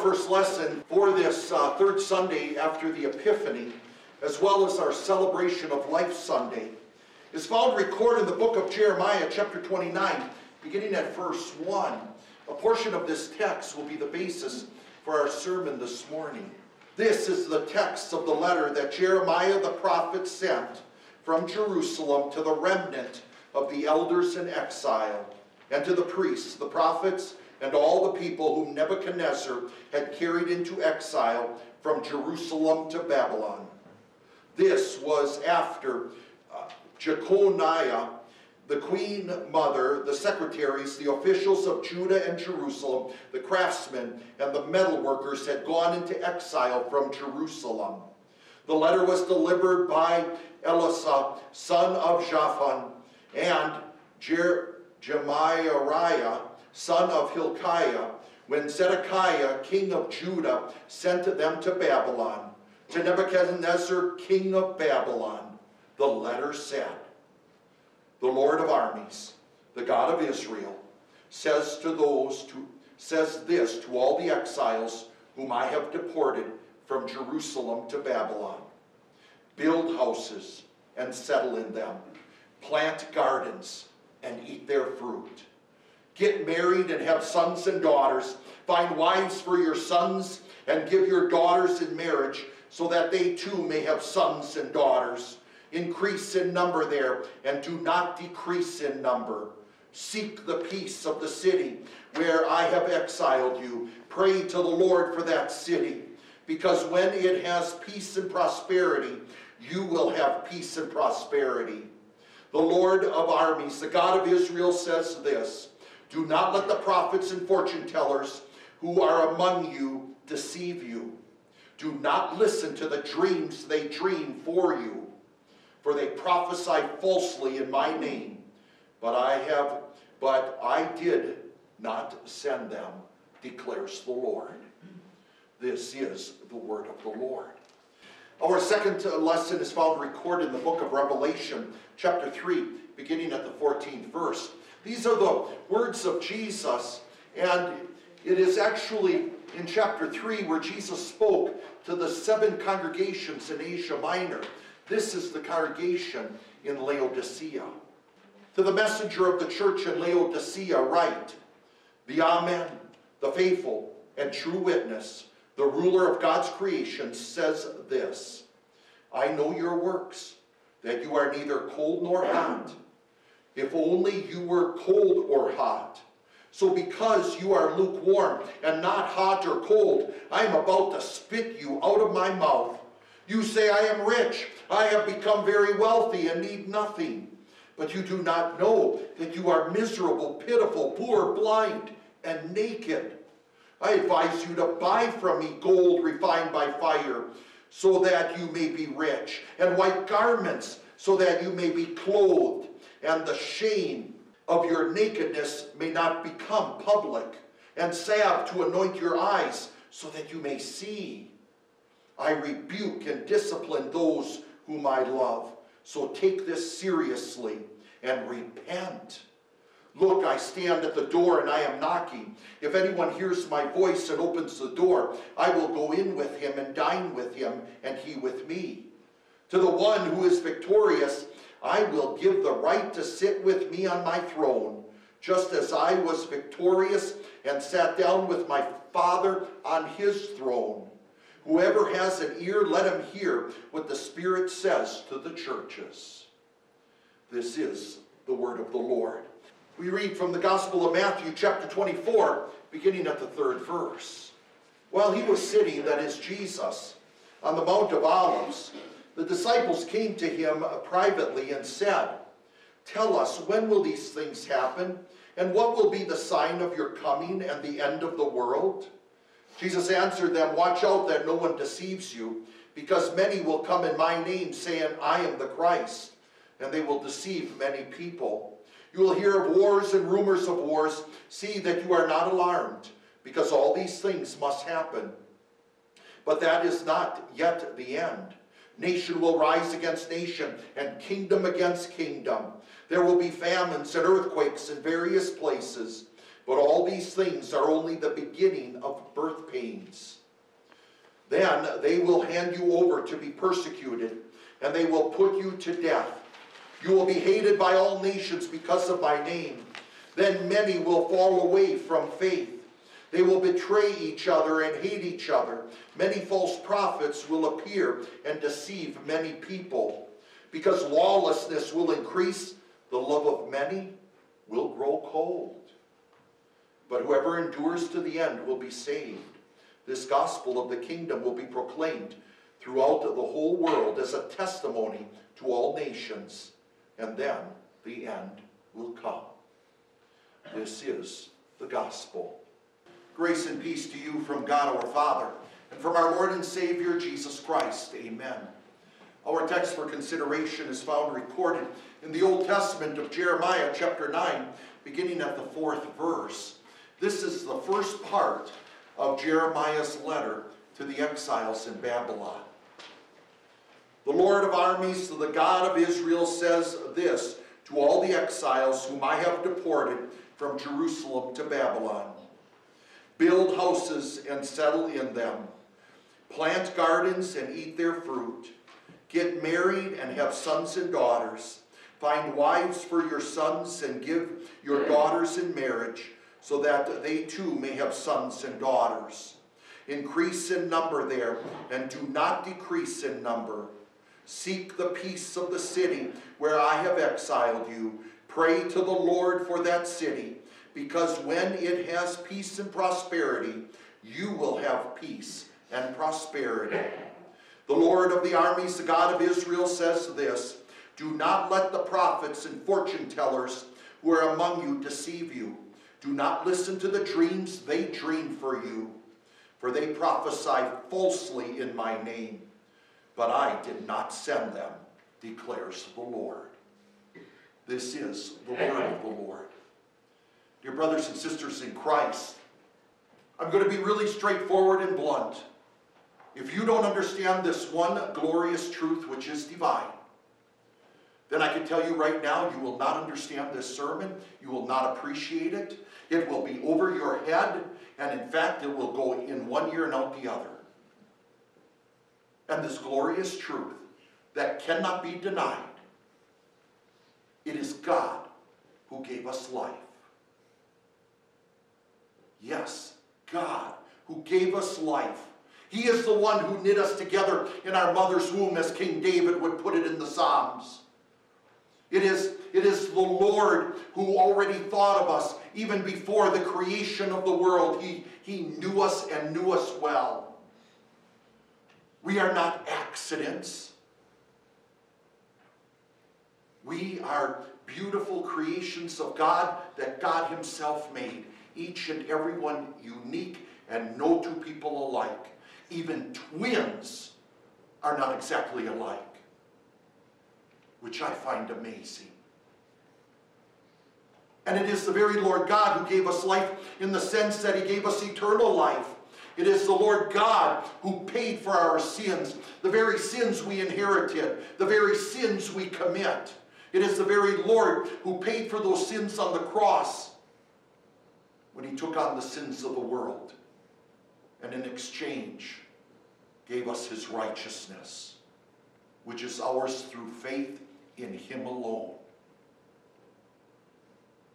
first lesson for this uh, third Sunday after the Epiphany, as well as our celebration of Life Sunday, is found recorded in the book of Jeremiah, chapter 29, beginning at verse 1. A portion of this text will be the basis for our sermon this morning. This is the text of the letter that Jeremiah the prophet sent from Jerusalem to the remnant of the elders in exile, and to the priests, the prophets, and all the people whom Nebuchadnezzar had carried into exile from Jerusalem to Babylon. This was after uh, Jeconiah, the queen mother, the secretaries, the officials of Judah and Jerusalem, the craftsmen, and the metal workers had gone into exile from Jerusalem. The letter was delivered by Elasah, son of Shaphan, and Jer- son of Hilkiah, when Zedekiah, king of Judah, sent them to Babylon, to Nebuchadnezzar, king of Babylon. The letter said, The Lord of armies, the God of Israel, says to those to, says this to all the exiles whom I have deported from Jerusalem to Babylon. Build houses and settle in them. Plant gardens and eat their fruit. Get married and have sons and daughters. Find wives for your sons and give your daughters in marriage so that they too may have sons and daughters. Increase in number there and do not decrease in number. Seek the peace of the city where I have exiled you. Pray to the Lord for that city, because when it has peace and prosperity, you will have peace and prosperity. The Lord of armies, the God of Israel, says this Do not let the prophets and fortune tellers who are among you deceive you. Do not listen to the dreams they dream for you, for they prophesy falsely in my name. But I have, but I did not send them, declares the Lord. This is the word of the Lord. Our second lesson is found recorded in the book of Revelation, chapter 3, beginning at the 14th verse. These are the words of Jesus, and it is actually in chapter 3 where Jesus spoke to the seven congregations in Asia Minor. This is the congregation in Laodicea. To the messenger of the church in Laodicea, write The Amen, the faithful and true witness the ruler of God's creation, says this I know your works, that you are neither cold nor hot. If only you were cold or hot. So, because you are lukewarm and not hot or cold, I am about to spit you out of my mouth. You say, I am rich, I have become very wealthy and need nothing. But you do not know that you are miserable, pitiful, poor, blind, and naked. I advise you to buy from me gold refined by fire, so that you may be rich, and white garments, so that you may be clothed, and the shame of your nakedness may not become public, and salve to anoint your eyes, so that you may see. I rebuke and discipline those whom I love. So take this seriously and repent. Look, I stand at the door and I am knocking. If anyone hears my voice and opens the door, I will go in with him and dine with him, and he with me. To the one who is victorious, I will give the right to sit with me on my throne, just as I was victorious and sat down with my Father on his throne. Whoever has an ear, let him hear what the Spirit says to the churches. This is the word of the Lord. We read from the Gospel of Matthew, chapter 24, beginning at the third verse. While he was sitting, that is Jesus, on the Mount of Olives, the disciples came to him privately and said, Tell us, when will these things happen? And what will be the sign of your coming and the end of the world? Jesus answered them, Watch out that no one deceives you, because many will come in my name, saying, I am the Christ, and they will deceive many people. You will hear of wars and rumors of wars. See that you are not alarmed, because all these things must happen. But that is not yet the end. Nation will rise against nation, and kingdom against kingdom. There will be famines and earthquakes in various places. But all these things are only the beginning of birth pains. Then they will hand you over to be persecuted, and they will put you to death. You will be hated by all nations because of my name. Then many will fall away from faith. They will betray each other and hate each other. Many false prophets will appear and deceive many people. Because lawlessness will increase, the love of many will grow cold. But whoever endures to the end will be saved. This gospel of the kingdom will be proclaimed throughout the whole world as a testimony to all nations, and then the end will come. This is the gospel. Grace and peace to you from God our Father and from our Lord and Savior Jesus Christ. Amen. Our text for consideration is found recorded in the Old Testament of Jeremiah chapter 9, beginning at the fourth verse. This is the first part of Jeremiah's letter to the exiles in Babylon. The Lord of armies, the God of Israel, says this to all the exiles whom I have deported from Jerusalem to Babylon Build houses and settle in them, plant gardens and eat their fruit, get married and have sons and daughters, find wives for your sons and give your daughters in marriage so that they too may have sons and daughters. Increase in number there, and do not decrease in number. Seek the peace of the city where I have exiled you. Pray to the Lord for that city, because when it has peace and prosperity, you will have peace and prosperity. The Lord of the armies, the God of Israel, says this Do not let the prophets and fortune tellers who are among you deceive you. Do not listen to the dreams they dream for you, for they prophesy falsely in my name. But I did not send them, declares the Lord. This is the word of the Lord. Dear brothers and sisters in Christ, I'm going to be really straightforward and blunt. If you don't understand this one glorious truth which is divine, then I can tell you right now, you will not understand this sermon. You will not appreciate it. It will be over your head, and in fact, it will go in one ear and out the other. And this glorious truth that cannot be denied it is God who gave us life. Yes, God who gave us life. He is the one who knit us together in our mother's womb, as King David would put it in the Psalms. It is, it is the Lord who already thought of us even before the creation of the world. He, he knew us and knew us well. We are not accidents. We are beautiful creations of God that God Himself made, each and every one unique and no two people alike. Even twins are not exactly alike which I find amazing. And it is the very Lord God who gave us life in the sense that He gave us eternal life. It is the Lord God who paid for our sins, the very sins we inherited, the very sins we commit. It is the very Lord who paid for those sins on the cross when He took on the sins of the world and in exchange gave us His righteousness, which is ours through faith in Him alone.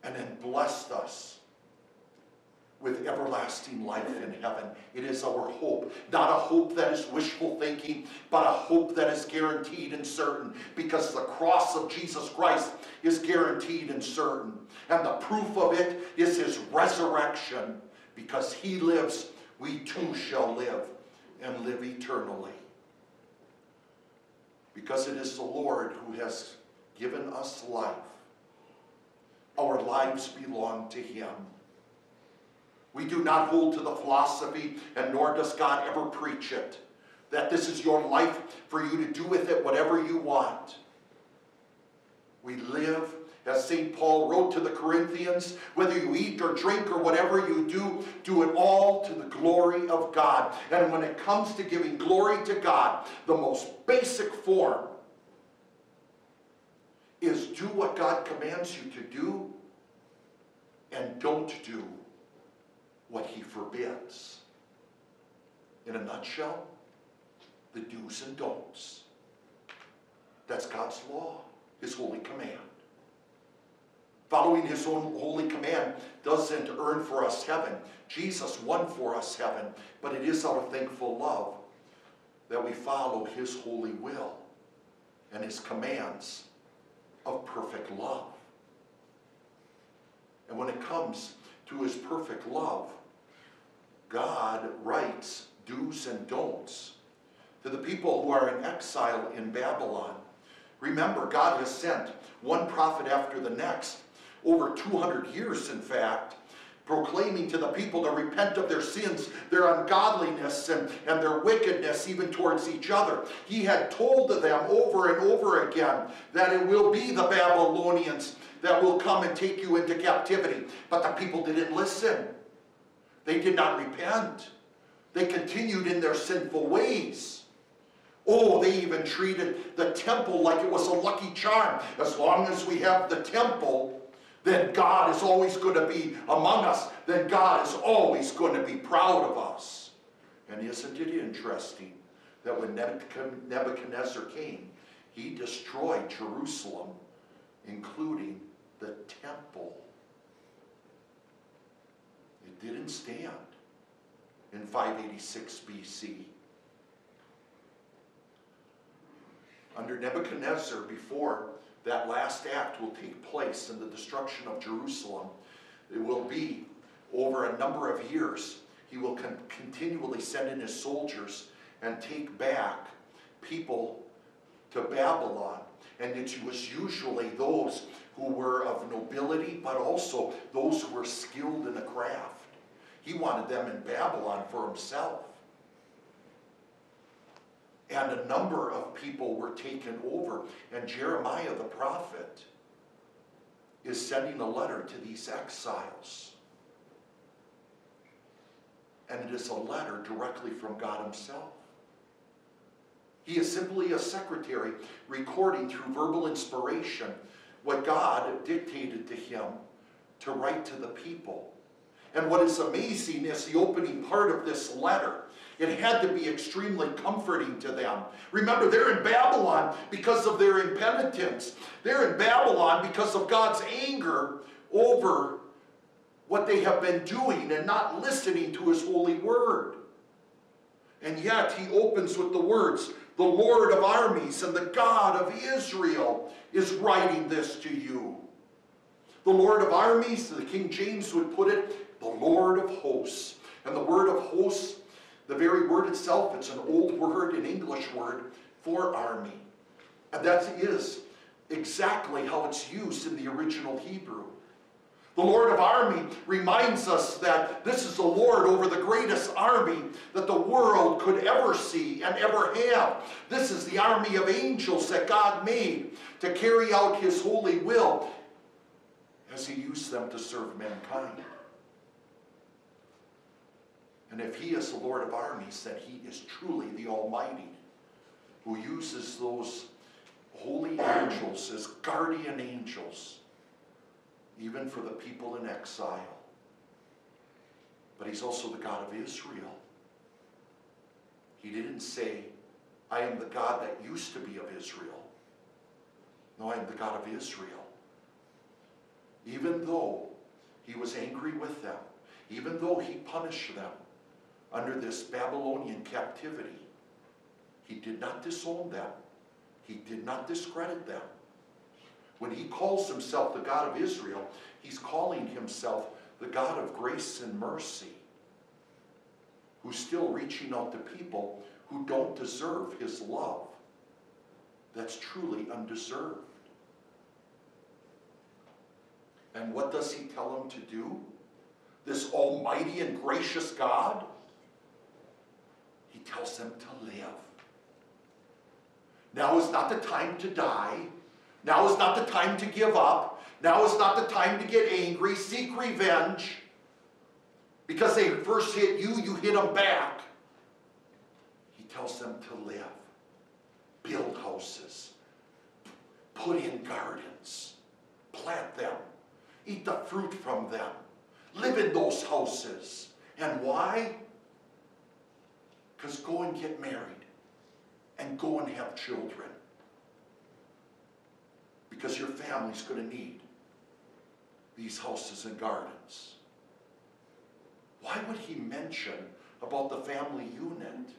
And then blessed us with everlasting life in heaven. It is our hope. Not a hope that is wishful thinking, but a hope that is guaranteed and certain because the cross of Jesus Christ is guaranteed and certain. And the proof of it is his resurrection. Because he lives, we too shall live and live eternally because it is the Lord who has given us life. Our lives belong to Him. We do not hold to the philosophy, and nor does God ever preach it, that this is your life for you to do with it whatever you want. We live as St. Paul wrote to the Corinthians, whether you eat or drink or whatever you do, do it all to the glory of God. And when it comes to giving glory to God, the most basic form is do what God commands you to do and don't do what he forbids. In a nutshell, the do's and don'ts. That's God's law, his holy command. Following his own holy command doesn't earn for us heaven. Jesus won for us heaven, but it is of thankful love that we follow his holy will and his commands of perfect love. And when it comes to his perfect love, God writes do's and don'ts to the people who are in exile in Babylon. Remember, God has sent one prophet after the next, over 200 years, in fact, proclaiming to the people to repent of their sins, their ungodliness, and, and their wickedness, even towards each other. He had told them over and over again that it will be the Babylonians that will come and take you into captivity. But the people didn't listen. They did not repent. They continued in their sinful ways. Oh, they even treated the temple like it was a lucky charm. As long as we have the temple, then God is always going to be among us. Then God is always going to be proud of us. And isn't it interesting that when Nebuchadnezzar came, he destroyed Jerusalem, including the temple. It didn't stand in 586 BC. Under Nebuchadnezzar, before that last act will take place in the destruction of Jerusalem, it will be over a number of years. He will con continually send in his soldiers and take back people to Babylon. And it was usually those who were of nobility, but also those who were skilled in the craft. He wanted them in Babylon for himself. And a number of people were taken over. And Jeremiah the prophet is sending a letter to these exiles. And it is a letter directly from God himself. He is simply a secretary recording through verbal inspiration what God dictated to him to write to the people. And what is amazing is the opening part of this letter. It had to be extremely comforting to them. Remember, they're in Babylon because of their impenitence. They're in Babylon because of God's anger over what they have been doing and not listening to his holy word. And yet he opens with the words, the Lord of armies and the God of Israel is writing this to you. The Lord of armies, the King James would put it, the Lord of hosts. And the word of hosts, the very word itself, it's an old word, an English word for army. And that is exactly how it's used in the original Hebrew. The Lord of army reminds us that this is the Lord over the greatest army that the world could ever see and ever have. This is the army of angels that God made to carry out his holy will as he used them to serve mankind. And if he is the Lord of armies, then he is truly the Almighty, who uses those holy angels as guardian angels, even for the people in exile. But he's also the God of Israel. He didn't say, I am the God that used to be of Israel. No, I am the God of Israel. Even though he was angry with them, even though he punished them, under this Babylonian captivity. He did not disown them. He did not discredit them. When he calls himself the God of Israel, he's calling himself the God of grace and mercy, who's still reaching out to people who don't deserve his love. That's truly undeserved. And what does he tell them to do? This almighty and gracious God? He tells them to live. Now is not the time to die. Now is not the time to give up. Now is not the time to get angry, seek revenge. Because they first hit you, you hit them back. He tells them to live, build houses, put in gardens, plant them, eat the fruit from them, live in those houses. And why? Because go and get married and go and have children. Because your family's going to need these houses and gardens. Why would he mention about the family unit?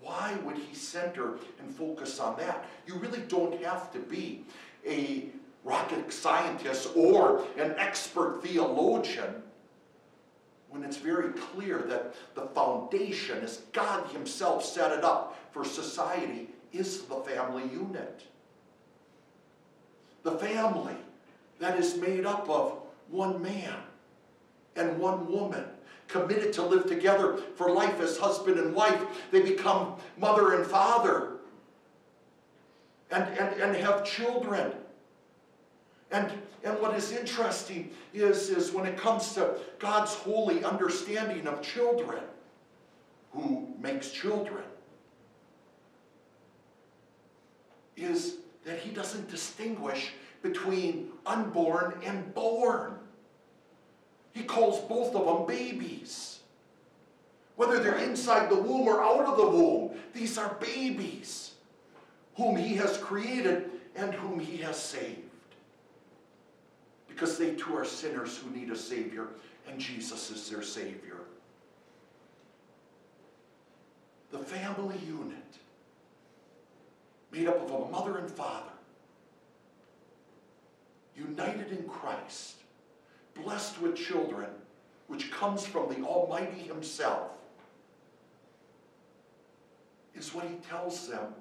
Why would he center and focus on that? You really don't have to be a rocket scientist or an expert theologian when it's very clear that the foundation, as God Himself set it up for society, is the family unit. The family that is made up of one man and one woman committed to live together for life as husband and wife. They become mother and father and, and, and have children. And, and what is interesting is, is when it comes to God's holy understanding of children, who makes children, is that he doesn't distinguish between unborn and born. He calls both of them babies. Whether they're inside the womb or out of the womb, these are babies whom he has created and whom he has saved. Because they too are sinners who need a Savior, and Jesus is their Savior. The family unit, made up of a mother and father, united in Christ, blessed with children, which comes from the Almighty Himself, is what He tells them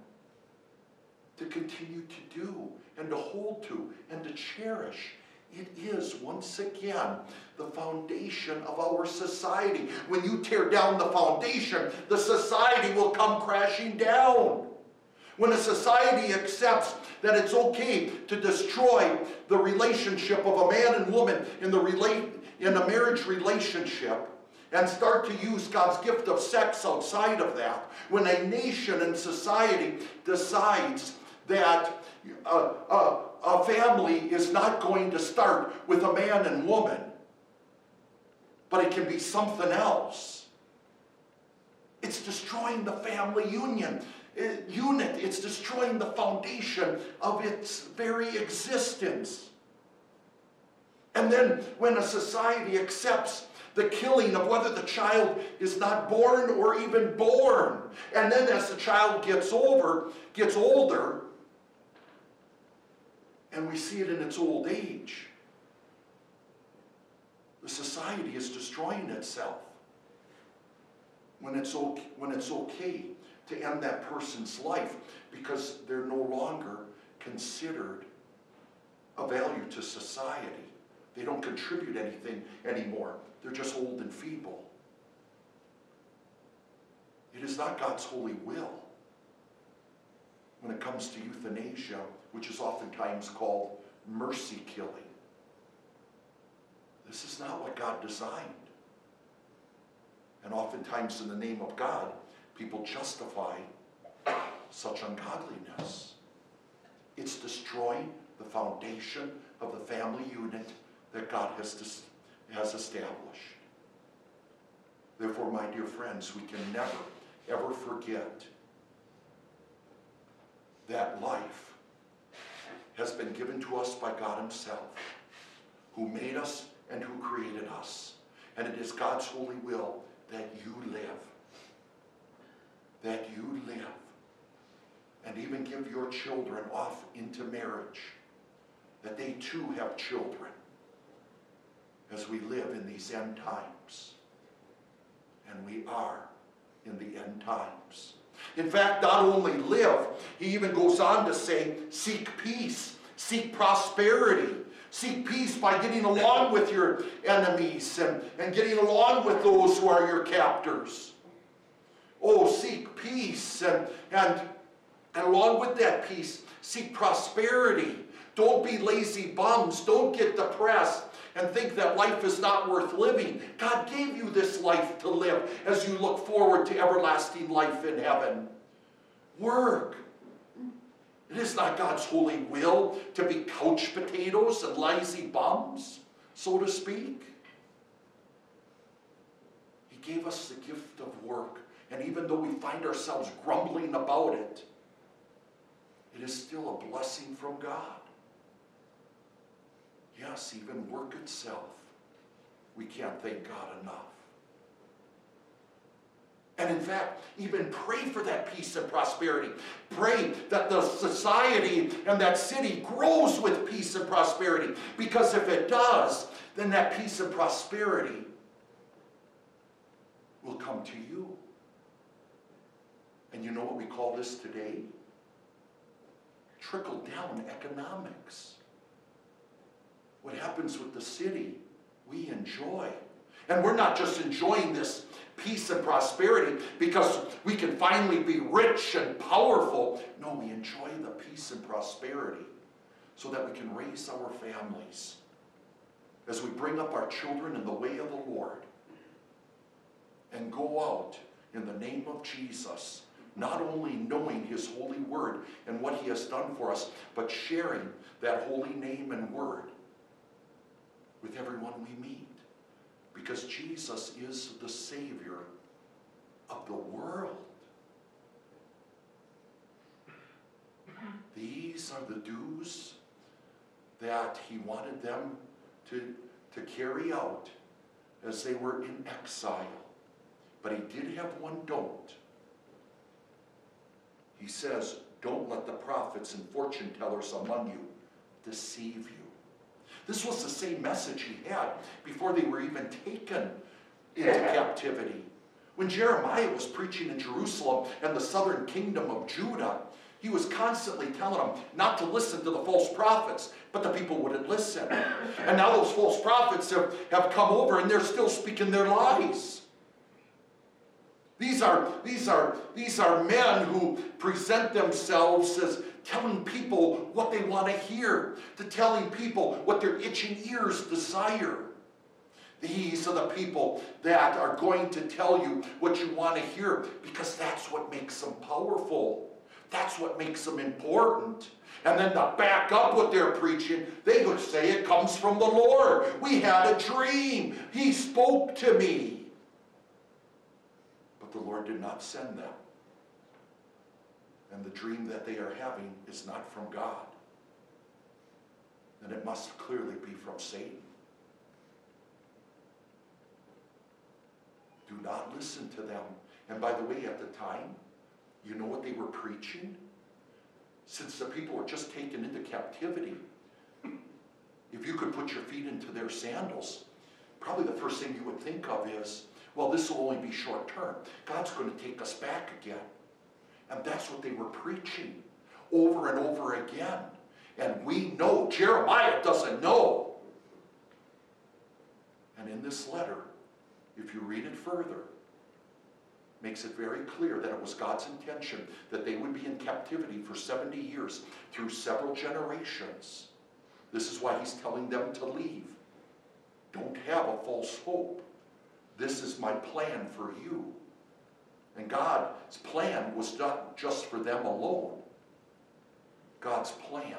to continue to do and to hold to and to cherish. It is, once again, the foundation of our society. When you tear down the foundation, the society will come crashing down. When a society accepts that it's okay to destroy the relationship of a man and woman in the relate in a marriage relationship and start to use God's gift of sex outside of that, when a nation and society decides that a, a, a family is not going to start with a man and woman, but it can be something else. It's destroying the family union unit. It's destroying the foundation of its very existence. And then when a society accepts the killing of whether the child is not born or even born, and then as the child gets over, gets older, and we see it in its old age, the society is destroying itself when it's okay, when it's okay to end that person's life because they're no longer considered a value to society. They don't contribute anything anymore. They're just old and feeble. It is not God's holy will when it comes to euthanasia, which is oftentimes called mercy killing. This is not what God designed. And oftentimes, in the name of God, people justify such ungodliness. It's destroying the foundation of the family unit that God has, has established. Therefore, my dear friends, we can never, ever forget that life has been given to us by God Himself, who made us and who created us. And it is God's holy will that you live that you live and even give your children off into marriage, that they too have children as we live in these end times. And we are in the end times. In fact, not only live, he even goes on to say, seek peace, seek prosperity, seek peace by getting along with your enemies and, and getting along with those who are your captors. Oh, seek peace and, and, and along with that peace, seek prosperity. Don't be lazy bums. Don't get depressed and think that life is not worth living. God gave you this life to live as you look forward to everlasting life in heaven. Work. It is not God's holy will to be couch potatoes and lazy bums, so to speak. He gave us the gift of work, and even though we find ourselves grumbling about it, it is still a blessing from God. Yes, even work itself, we can't thank God enough. And in fact, even pray for that peace and prosperity. Pray that the society and that city grows with peace and prosperity. Because if it does, then that peace and prosperity will come to you. And you know what we call this today? Trickle down economics. What happens with the city, we enjoy. And we're not just enjoying this peace and prosperity because we can finally be rich and powerful. No, we enjoy the peace and prosperity so that we can raise our families as we bring up our children in the way of the Lord and go out in the name of Jesus, not only knowing his holy word and what he has done for us, but sharing that holy name and word with everyone we meet because Jesus is the Savior of the world. These are the do's that he wanted them to, to carry out as they were in exile. But he did have one don't. He says, Don't let the prophets and fortune tellers among you deceive you. This was the same message he had before they were even taken into captivity. When Jeremiah was preaching in Jerusalem and the southern kingdom of Judah, he was constantly telling them not to listen to the false prophets, but the people wouldn't listen. And now those false prophets have, have come over and they're still speaking their lies. These are, these, are, these are men who present themselves as telling people what they want to hear, to telling people what their itching ears desire. These are the people that are going to tell you what you want to hear because that's what makes them powerful. That's what makes them important. And then to back up what they're preaching, they would say it comes from the Lord. We had a dream. He spoke to me. The Lord did not send them and the dream that they are having is not from God, then it must clearly be from Satan. Do not listen to them. And by the way, at the time, you know what they were preaching? Since the people were just taken into captivity, if you could put your feet into their sandals, probably the first thing you would think of is, well, this will only be short term. God's going to take us back again. And that's what they were preaching over and over again. And we know, Jeremiah doesn't know. And in this letter, if you read it further, makes it very clear that it was God's intention that they would be in captivity for 70 years through several generations. This is why he's telling them to leave. Don't have a false hope. This is my plan for you. And God's plan was not just for them alone. God's plan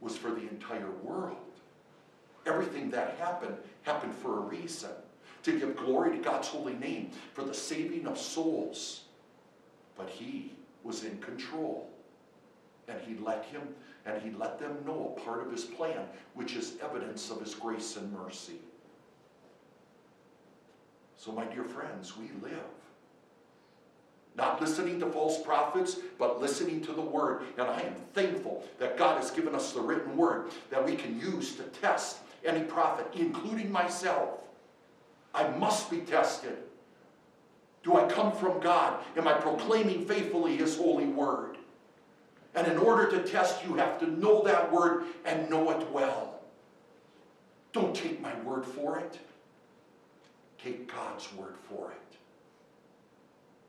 was for the entire world. Everything that happened happened for a reason to give glory to God's holy name for the saving of souls. But He was in control. And He let him and He let them know a part of His plan, which is evidence of His grace and mercy. So, my dear friends, we live. Not listening to false prophets, but listening to the Word. And I am thankful that God has given us the written Word that we can use to test any prophet, including myself. I must be tested. Do I come from God? Am I proclaiming faithfully His holy Word? And in order to test, you have to know that Word and know it well. Don't take my word for it. Take God's word for it.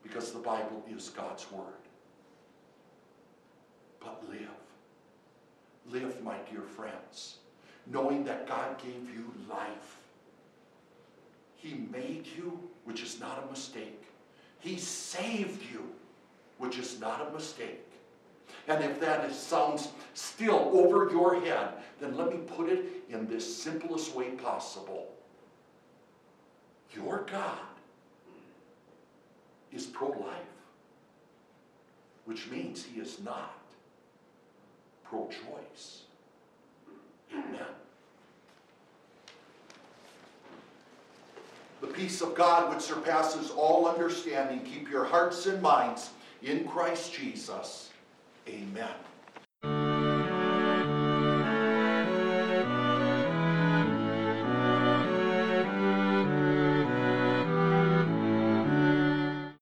Because the Bible is God's word. But live. Live, my dear friends, knowing that God gave you life. He made you, which is not a mistake. He saved you, which is not a mistake. And if that is, sounds still over your head, then let me put it in this simplest way possible. Your God is pro life, which means he is not pro choice. Amen. The peace of God, which surpasses all understanding, keep your hearts and minds in Christ Jesus. Amen.